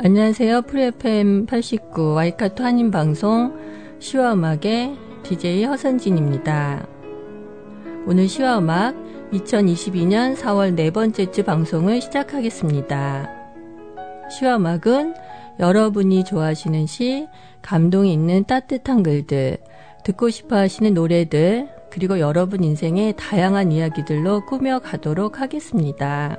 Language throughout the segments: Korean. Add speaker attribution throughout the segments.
Speaker 1: 안녕하세요. 프리FM 89 와이카토 한인방송 시와 음악의 DJ 허선진입니다. 오늘 시와 음악 2022년 4월 네 번째 주 방송을 시작하겠습니다. 시와 음악은 여러분이 좋아하시는 시, 감동이 있는 따뜻한 글들, 듣고 싶어 하시는 노래들, 그리고 여러분 인생의 다양한 이야기들로 꾸며가도록 하겠습니다.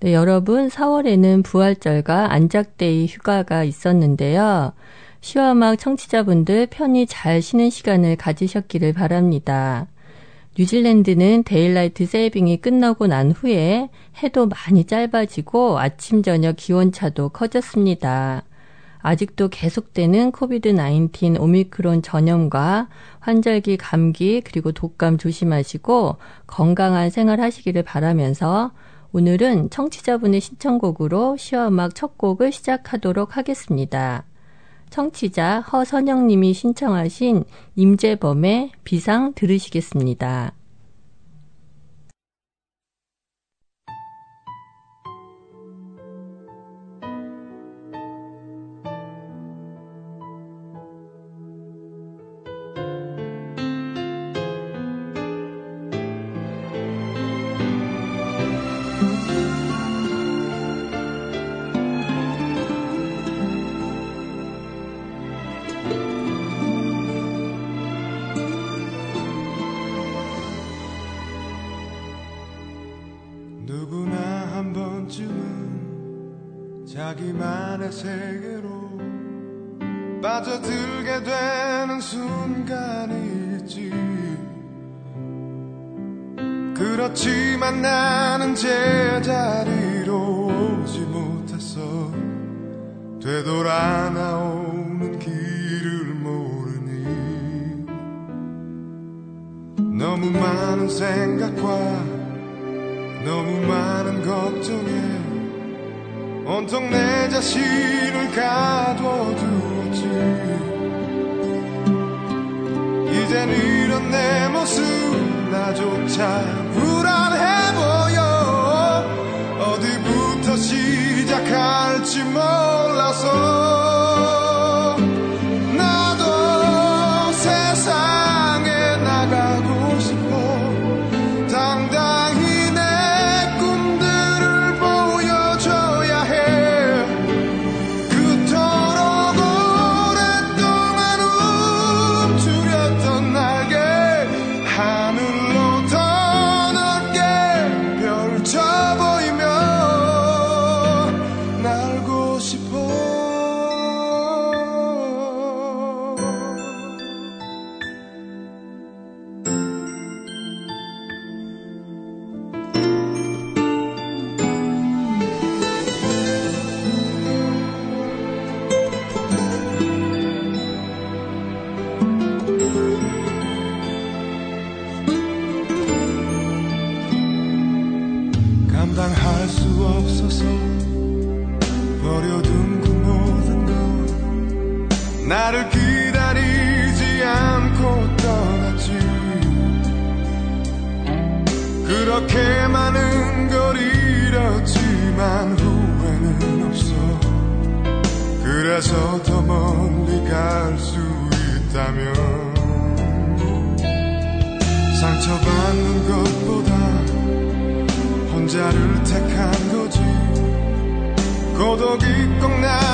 Speaker 1: 네, 여러분 4월에는 부활절과 Anzac Day 휴가가 있었는데요. 시와막 청취자분들 편히 잘 쉬는 시간을 가지셨기를 바랍니다. 뉴질랜드는 daylight saving이 끝나고 난 후에 해도 많이 짧아지고 아침 저녁 기온차도 커졌습니다. 아직도 계속되는 Covid 19 오미크론 전염과 환절기 감기 그리고 독감 조심하시고 건강한 생활 하시기를 바라면서 오늘은 청취자분의 신청곡으로 시화음악 첫 곡을 시작하도록 하겠습니다. 청취자 허선영님이 신청하신 임재범의 비상 들으시겠습니다.
Speaker 2: 자기만의 세계로 빠져들게 되는 순간이 있지. 그렇지만 나는 제자리로 오지 못했어 되돌아 나오는 길을 모르니. 너무 많은 생각과 너무 많은 걱정에 온통 내 자신을 가둬두었지. 이젠 이런 내 모습 나조차 불안해 보여. 어디부터 시작할지 몰라서 고독이 꼭 나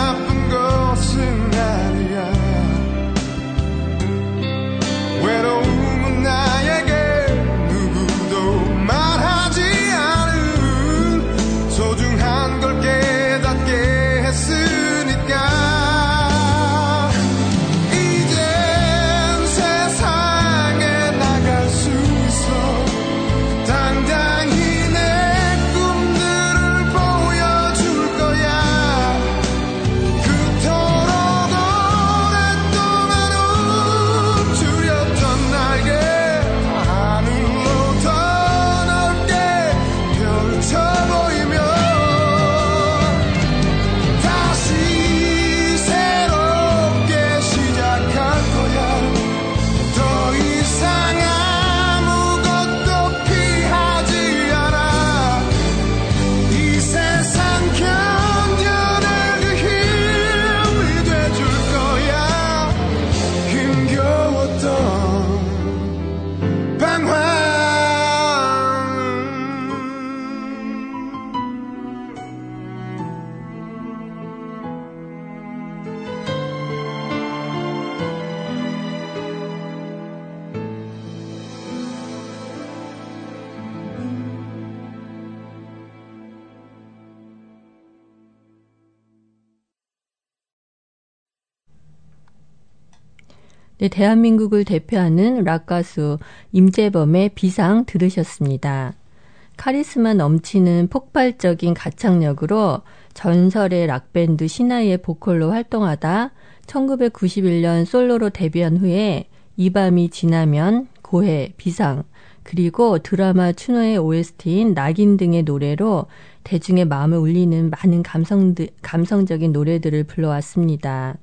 Speaker 1: 대한민국을 대표하는 락 가수 임재범의 비상 들으셨습니다. 카리스마 넘치는 폭발적인 가창력으로 전설의 락밴드 신화의 보컬로 활동하다 1991년 솔로로 데뷔한 후에 이 밤이 지나면 고해, 비상, 그리고 드라마 추노의 OST인 낙인 등의 노래로 대중의 마음을 울리는 많은 감성, 감성적인 노래들을 불러왔습니다.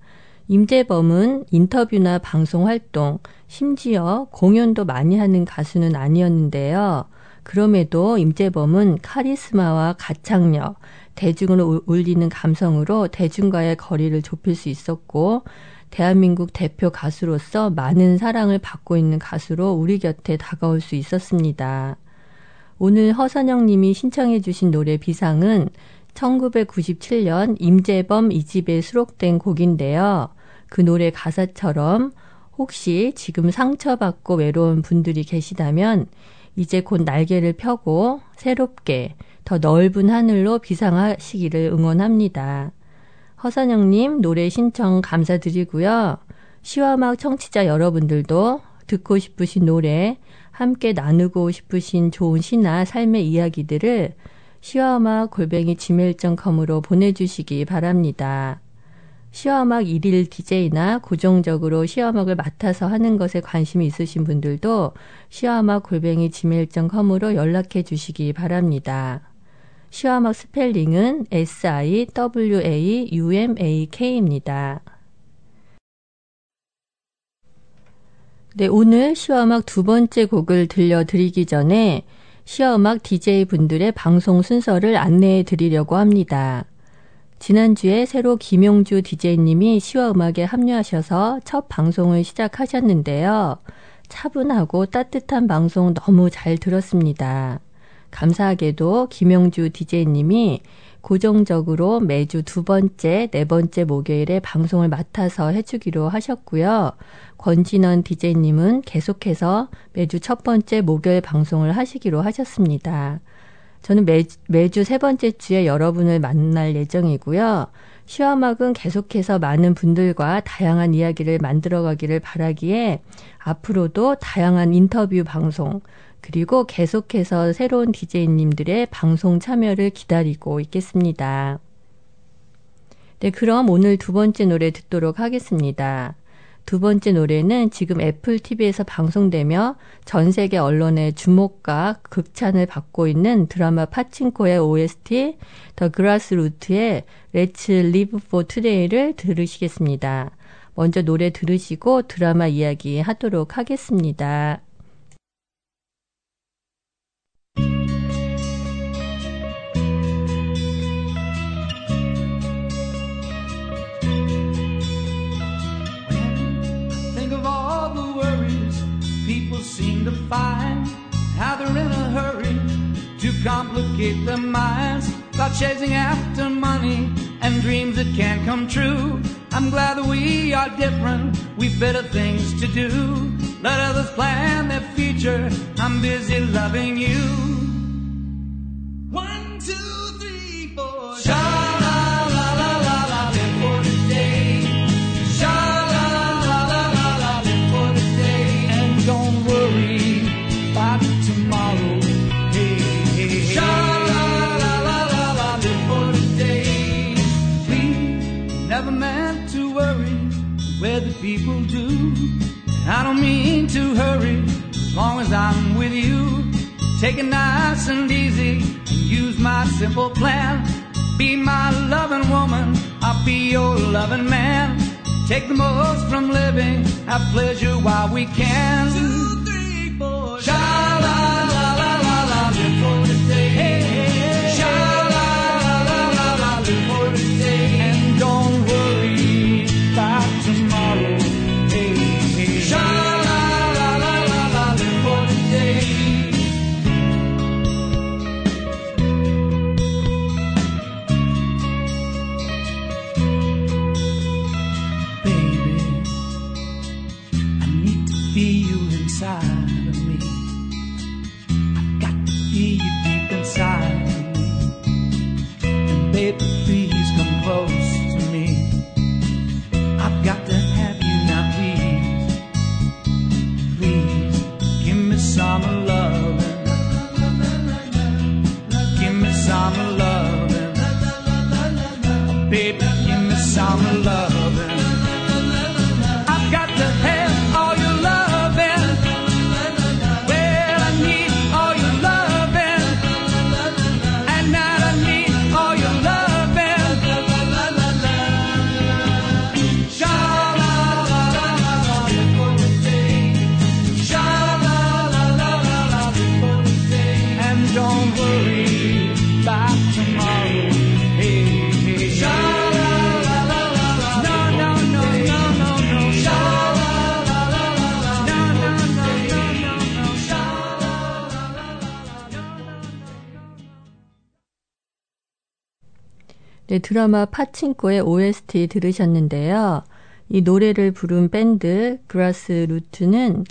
Speaker 1: 임재범은 인터뷰나 방송 활동, 심지어 공연도 많이 하는 가수는 아니었는데요. 그럼에도 임재범은 카리스마와 가창력, 대중을 울리는 감성으로 대중과의 거리를 좁힐 수 있었고, 대한민국 대표 가수로서 많은 사랑을 받고 있는 가수로 우리 곁에 다가올 수 있었습니다. 오늘 허선영 님이 신청해 주신 노래 비상은 1997년 임재범 이집에 수록된 곡인데요. 그 노래 가사처럼 혹시 지금 상처받고 외로운 분들이 계시다면 이제 곧 날개를 펴고 새롭게 더 넓은 하늘로 비상하시기를 응원합니다. 허선영님 노래 신청 감사드리고요. 시와막 청취자 여러분들도 듣고 싶으신 노래, 함께 나누고 싶으신 좋은 시나 삶의 이야기들을 시와막 골뱅이 지메일.com으로 보내주시기 바랍니다. 시와막 일일 DJ나 고정적으로 시와막을 맡아서 하는 것에 관심이 있으신 분들도 시와막 골뱅이 지메일.com으로 연락해 주시기 바랍니다. 시와막 스펠링은 S-I-W-A-U-M-A-K입니다. 네, 오늘 시와막 두 번째 곡을 들려드리기 전에 시와음악 DJ 분들의 방송 순서를 안내해 드리려고 합니다. 지난주에 새로 김용주 DJ님이 시와 음악에 합류하셔서 첫 방송을 시작하셨는데요. 차분하고 따뜻한 방송 너무 잘 들었습니다. 감사하게도 김용주 DJ님이 고정적으로 매주 두 번째, 네 번째 목요일에 방송을 맡아서 해주기로 하셨고요. 권진원 DJ님은 계속해서 매주 첫 번째 목요일 방송을 하시기로 하셨습니다. 저는 매, 매주 세 번째 주에 여러분을 만날 예정이고요. 시화막은 계속해서 많은 분들과 다양한 이야기를 만들어가기를 바라기에 앞으로도 다양한 인터뷰 방송, 그리고 계속해서 새로운 DJ님들의 방송 참여를 기다리고 있겠습니다. 네, 그럼 오늘 두 번째 노래 듣도록 하겠습니다. 두 번째 노래는 지금 애플 TV에서 방송되며 전 세계 언론의 주목과 극찬을 받고 있는 드라마 파친코의 OST 더 그라스루트의 Let's Live for Today를 들으시겠습니다. 먼저 노래 들으시고 드라마 이야기 하도록 하겠습니다.
Speaker 3: to find how they're in a hurry to complicate their minds by chasing after money and dreams that can't come true. I'm glad that we are different. We've better things to do. Let others plan their future. I'm busy loving you. One, two. Nice and easy and use my simple plan. Be my loving woman, I'll be your loving man. Take the most from living, have pleasure while we can. Inside
Speaker 1: 네, 드라마 파친코의 OST 들으셨는데요. 이 노래를 부른 밴드 그라스 루트는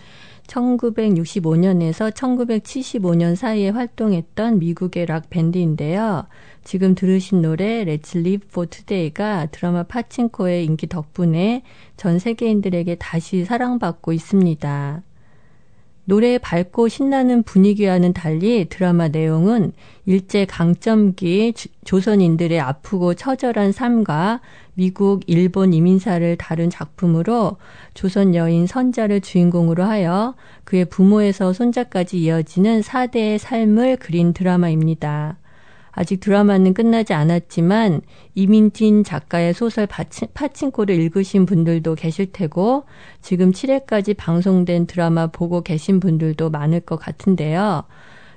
Speaker 1: 1965년에서 1975년 사이에 활동했던 미국의 락 밴드인데요. 지금 들으신 노래 Let's Live for Today가 드라마 파친코의 인기 덕분에 전 세계인들에게 다시 사랑받고 있습니다. 노래의 밝고 신나는 분위기와는 달리 드라마 내용은 일제 강점기 주- 조선인들의 아프고 처절한 삶과 미국, 일본 이민사를 다룬 작품으로 조선 여인 선자를 주인공으로 하여 그의 부모에서 손자까지 이어지는 4대의 삶을 그린 드라마입니다. 아직 드라마는 끝나지 않았지만 이민진 작가의 소설 파친, 파친코를 읽으신 분들도 계실 테고 지금 7회까지 방송된 드라마 보고 계신 분들도 많을 것 같은데요.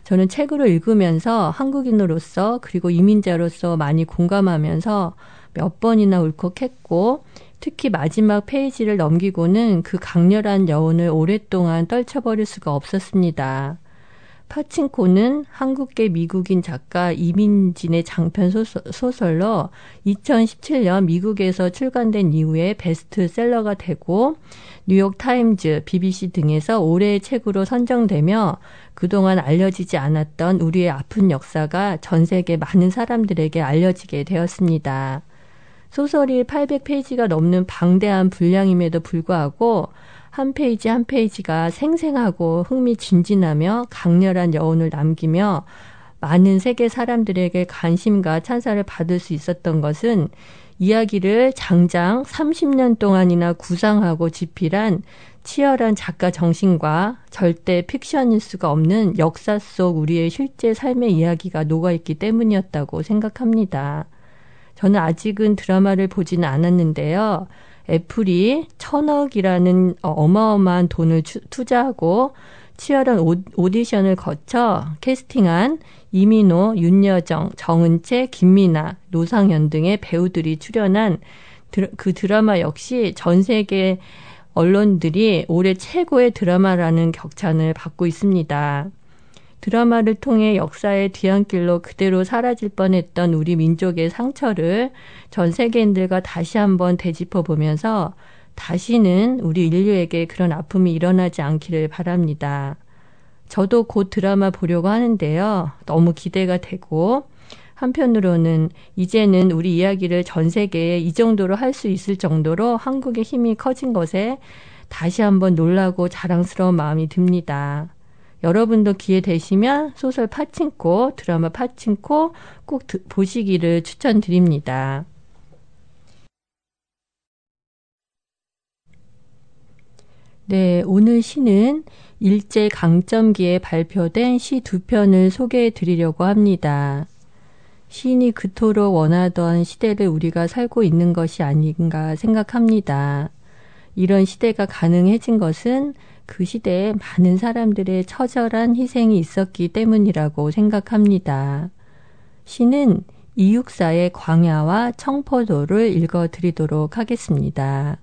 Speaker 1: 저는 책으로 읽으면서 한국인으로서 그리고 이민자로서 많이 공감하면서 몇 번이나 울컥했고 특히 마지막 페이지를 넘기고는 그 강렬한 여운을 오랫동안 떨쳐버릴 수가 없었습니다. 파친코는 한국계 미국인 작가 이민진의 장편 소설, 소설 로 2017년 미국에서 출간된 이후에 베스트셀러가 되고 뉴욕 타임즈, BBC 등에서 올해의 책으로 선정되며 그동안 알려지지 않았던 우리의 아픈 역사가 전 세계 많은 사람들에게 알려지게 되었습니다. 소설이 800페이지가 넘는 방대한 분량임에도 불구하고 한 페이지 한 페이지가 생생하고 흥미진진하며 강렬한 여운을 남기며 많은 세계 사람들에게 관심과 찬사를 받을 수 있었던 것은 이야기를 장장 30년 동안이나 구상하고 집필한 치열한 작가 정신과 절대 픽션일 수가 없는 역사 속 우리의 실제 삶의 이야기가 녹아있기 때문이었다고 생각합니다. 저는 아직은 드라마를 보지는 않았는데요. 애플이 천억이라는 어마어마한 돈을 추, 투자하고 치열한 오, 오디션을 거쳐 캐스팅한 이민호, 윤여정, 정은채, 김미나, 노상현 등의 배우들이 출연한 드, 그 드라마 역시 전 세계 언론들이 올해 최고의 드라마라는 격찬을 받고 있습니다. 드라마를 통해 역사의 뒤안길로 그대로 사라질 뻔했던 우리 민족의 상처를 전 세계인들과 다시 한번 되짚어 보면서 다시는 우리 인류에게 그런 아픔이 일어나지 않기를 바랍니다. 저도 곧 드라마 보려고 하는데요. 너무 기대가 되고 한편으로는 이제는 우리 이야기를 전 세계에 이 정도로 할 수 있을 정도로 한국의 힘이 커진 것에 다시 한번 놀라고 자랑스러운 마음이 듭니다. 여러분도 기회 되시면 소설 파친코, 드라마 파친코 꼭 보시기를 추천드립니다. 네, 오늘 시는 일제 강점기에 발표된 시 두 편을 소개해 드리려고 합니다. 시인이 그토록 원하던 시대를 우리가 살고 있는 것이 아닌가 생각합니다. 이런 시대가 가능해진 것은 그 시대에 많은 사람들의 처절한 희생이 있었기 때문이라고 생각합니다. 시는 이육사의 광야와 청포도를 읽어 드리도록 하겠습니다.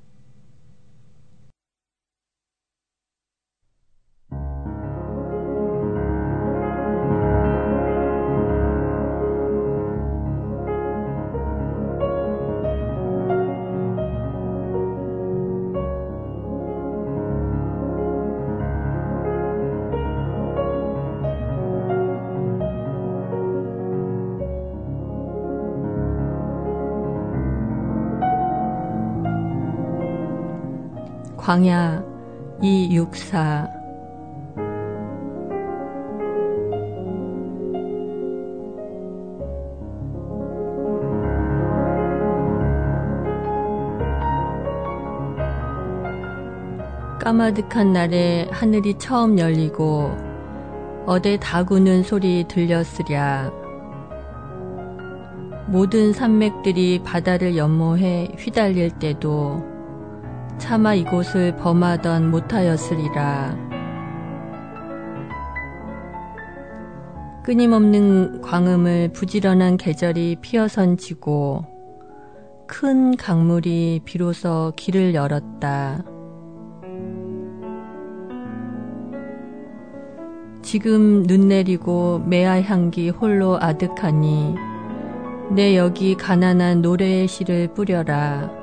Speaker 1: 광야 264 까마득한 날에 하늘이 처음 열리고 어대 다구는 소리 들렸으랴. 모든 산맥들이 바다를 연모해 휘달릴 때도 차마 이곳을 범하던 못하였으리라. 끊임없는 광음을 부지런한 계절이 피어선지고 큰 강물이 비로소 길을 열었다. 지금 눈 내리고 매화 향기 홀로 아득하니 내 여기 가난한 노래의 시를 뿌려라.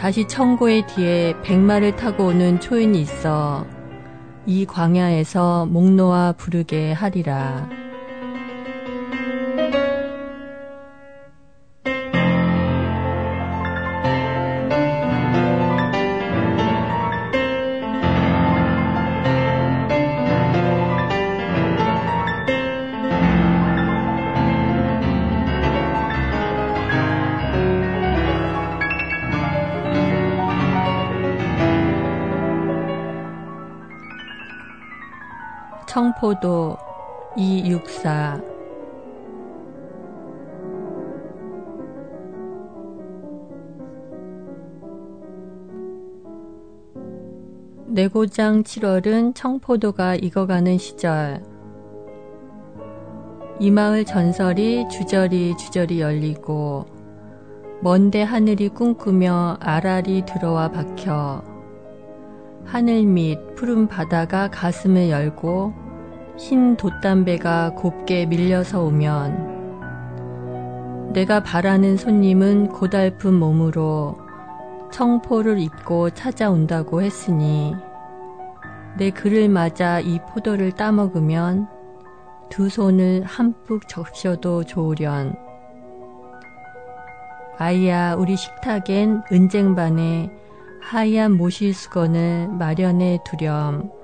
Speaker 1: 다시 청고의 뒤에 백마를 타고 오는 초인이 있어 이 광야에서 목 놓아 부르게 하리라. 포도 264 내고장 7월은 청포도가 익어가는 시절. 이 마을 전설이 주저리 주저리 열리고 먼데 하늘이 꿈꾸며 아랄이 들어와 박혀 하늘 밑 푸른 바다가 가슴을 열고 흰 돛담배가 곱게 밀려서 오면 내가 바라는 손님은 고달픈 몸으로 청포를 입고 찾아온다고 했으니 내 그를 맞아 이 포도를 따먹으면 두 손을 한뿍 적셔도 좋으련 아이야 우리 식탁엔 은쟁반에 하얀 모실 수건을 마련해 두렴.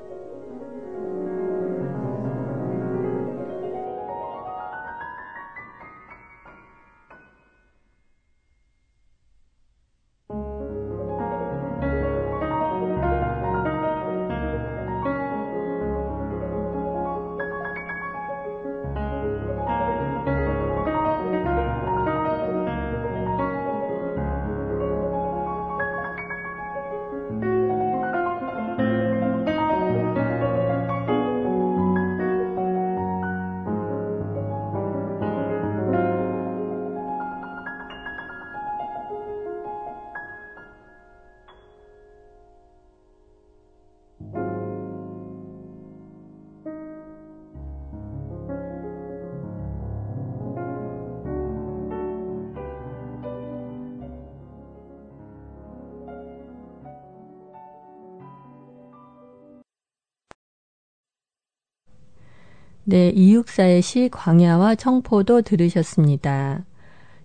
Speaker 1: 네, 이육사의 시 광야와 청포도 들으셨습니다.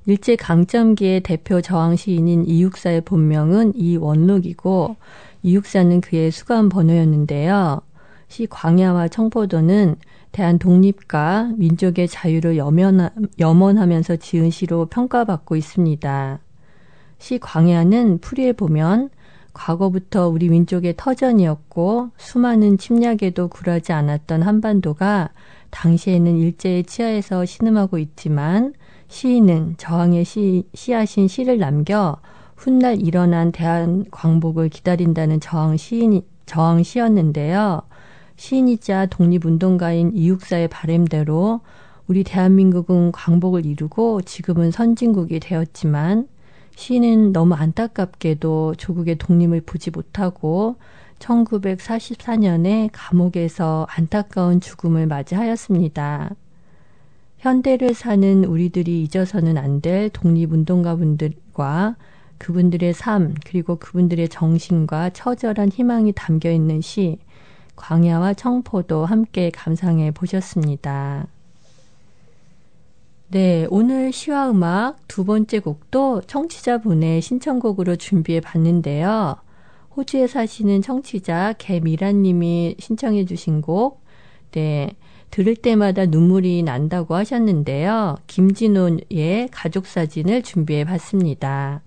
Speaker 1: 일제 강점기의 대표 저항 시인인 이육사의 본명은 이원록이고 이육사는 그의 수감 번호였는데요. 시 광야와 청포도는 대한 독립과 민족의 자유를 염원, 염원하면서 지은 시로 평가받고 있습니다. 시 광야는 풀이에 보면 과거부터 우리 민족의 터전이었고 수많은 침략에도 굴하지 않았던 한반도가 당시에는 일제의 치하에서 신음하고 있지만 시인은 저항의 시, 씨앗인 시를 남겨 훗날 일어난 대한 광복을 기다린다는 저항 시인 저항 시였는데요. 시인이자 독립운동가인 이육사의 바램대로 우리 대한민국은 광복을 이루고 지금은 선진국이 되었지만 시인은 너무 안타깝게도 조국의 독립을 보지 못하고 1944년에 감옥에서 안타까운 죽음을 맞이하였습니다. 현대를 사는 우리들이 잊어서는 안 될 독립운동가분들과 그분들의 삶, 그리고 그분들의 정신과 처절한 희망이 담겨 있는 시, 광야와 청포도 함께 감상해 보셨습니다. 네, 오늘 시와 음악 두 번째 곡도 청취자분의 신청곡으로 준비해 봤는데요. 호주에 사시는 청취자 개미란님이 신청해 주신 곡, 네, 들을 때마다 눈물이 난다고 하셨는데요. 김진호의 가족 사진을 준비해 봤습니다.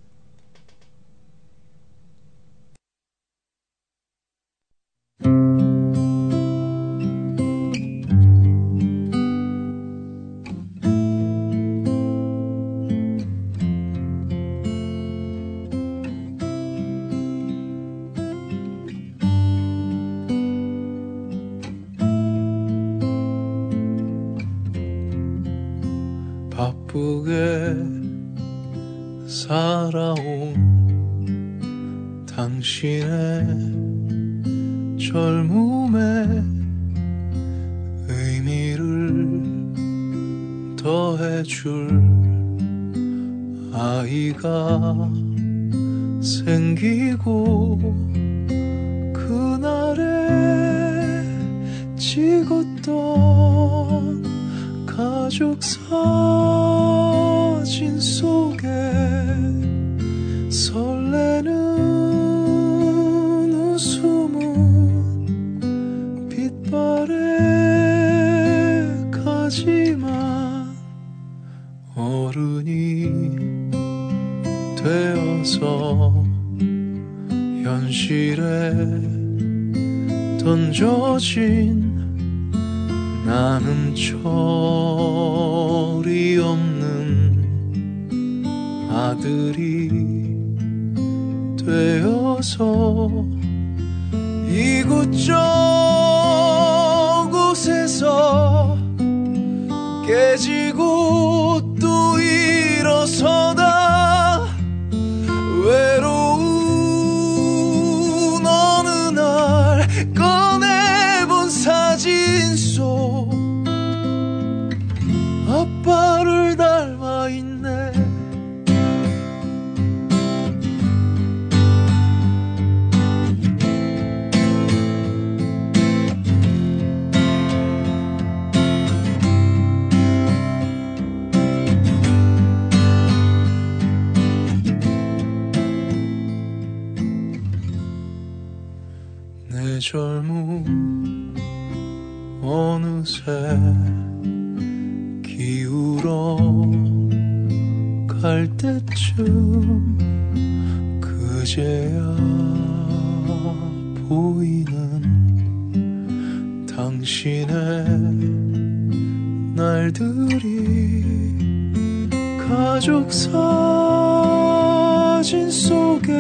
Speaker 4: 사진 속에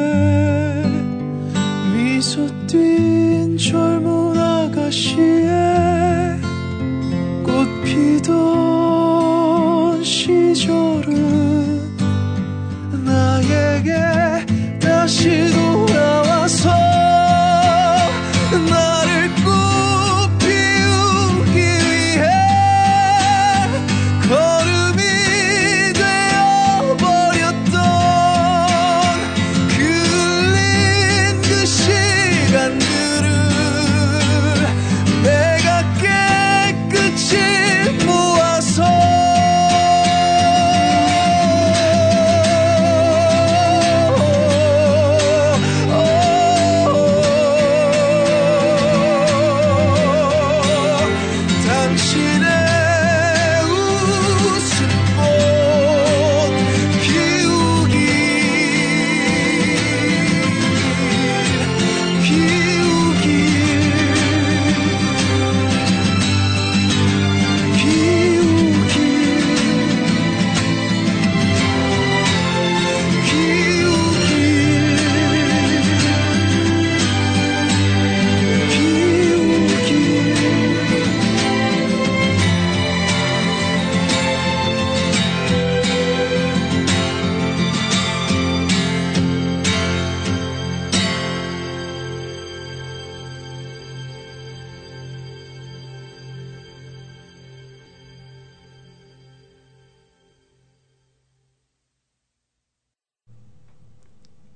Speaker 4: 미소 띈 젊은 아가씨의 꽃 피던 시절은 나에게 다시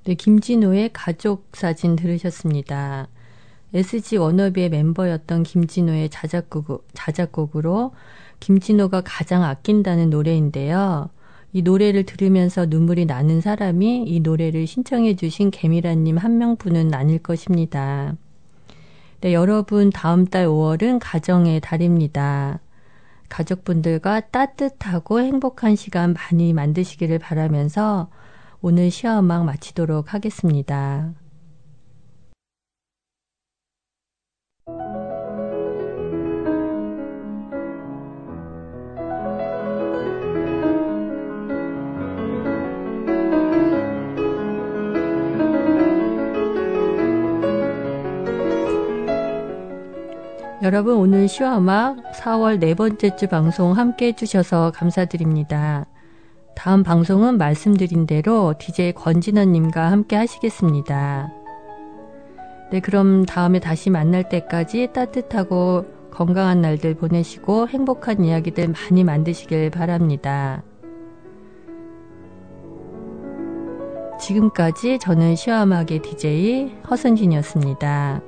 Speaker 1: 네, 김진호의 가족 사진 들으셨습니다. SG 워너비의 멤버였던 김진호의 자작곡, 자작곡으로 김진호가 가장 아낀다는 노래인데요. 이 노래를 들으면서 눈물이 나는 사람이 이 노래를 신청해 주신 개미라님 한 명분은 아닐 것입니다. 네, 여러분 다음 달 5월은 가정의 달입니다. 가족분들과 따뜻하고 행복한 시간 많이 만드시기를 바라면서 오늘 시화음악 마치도록 하겠습니다. 여러분 오늘 시화음악 4월 네 번째 주 방송 함께 해주셔서 감사드립니다. 다음 방송은 말씀드린 대로 DJ 권진원님과 함께 하시겠습니다. 네, 그럼 다음에 다시 만날 때까지 따뜻하고 건강한 날들 보내시고 행복한 이야기들 많이 만드시길 바랍니다. 지금까지 저는 시화음악의 DJ 허선진이었습니다.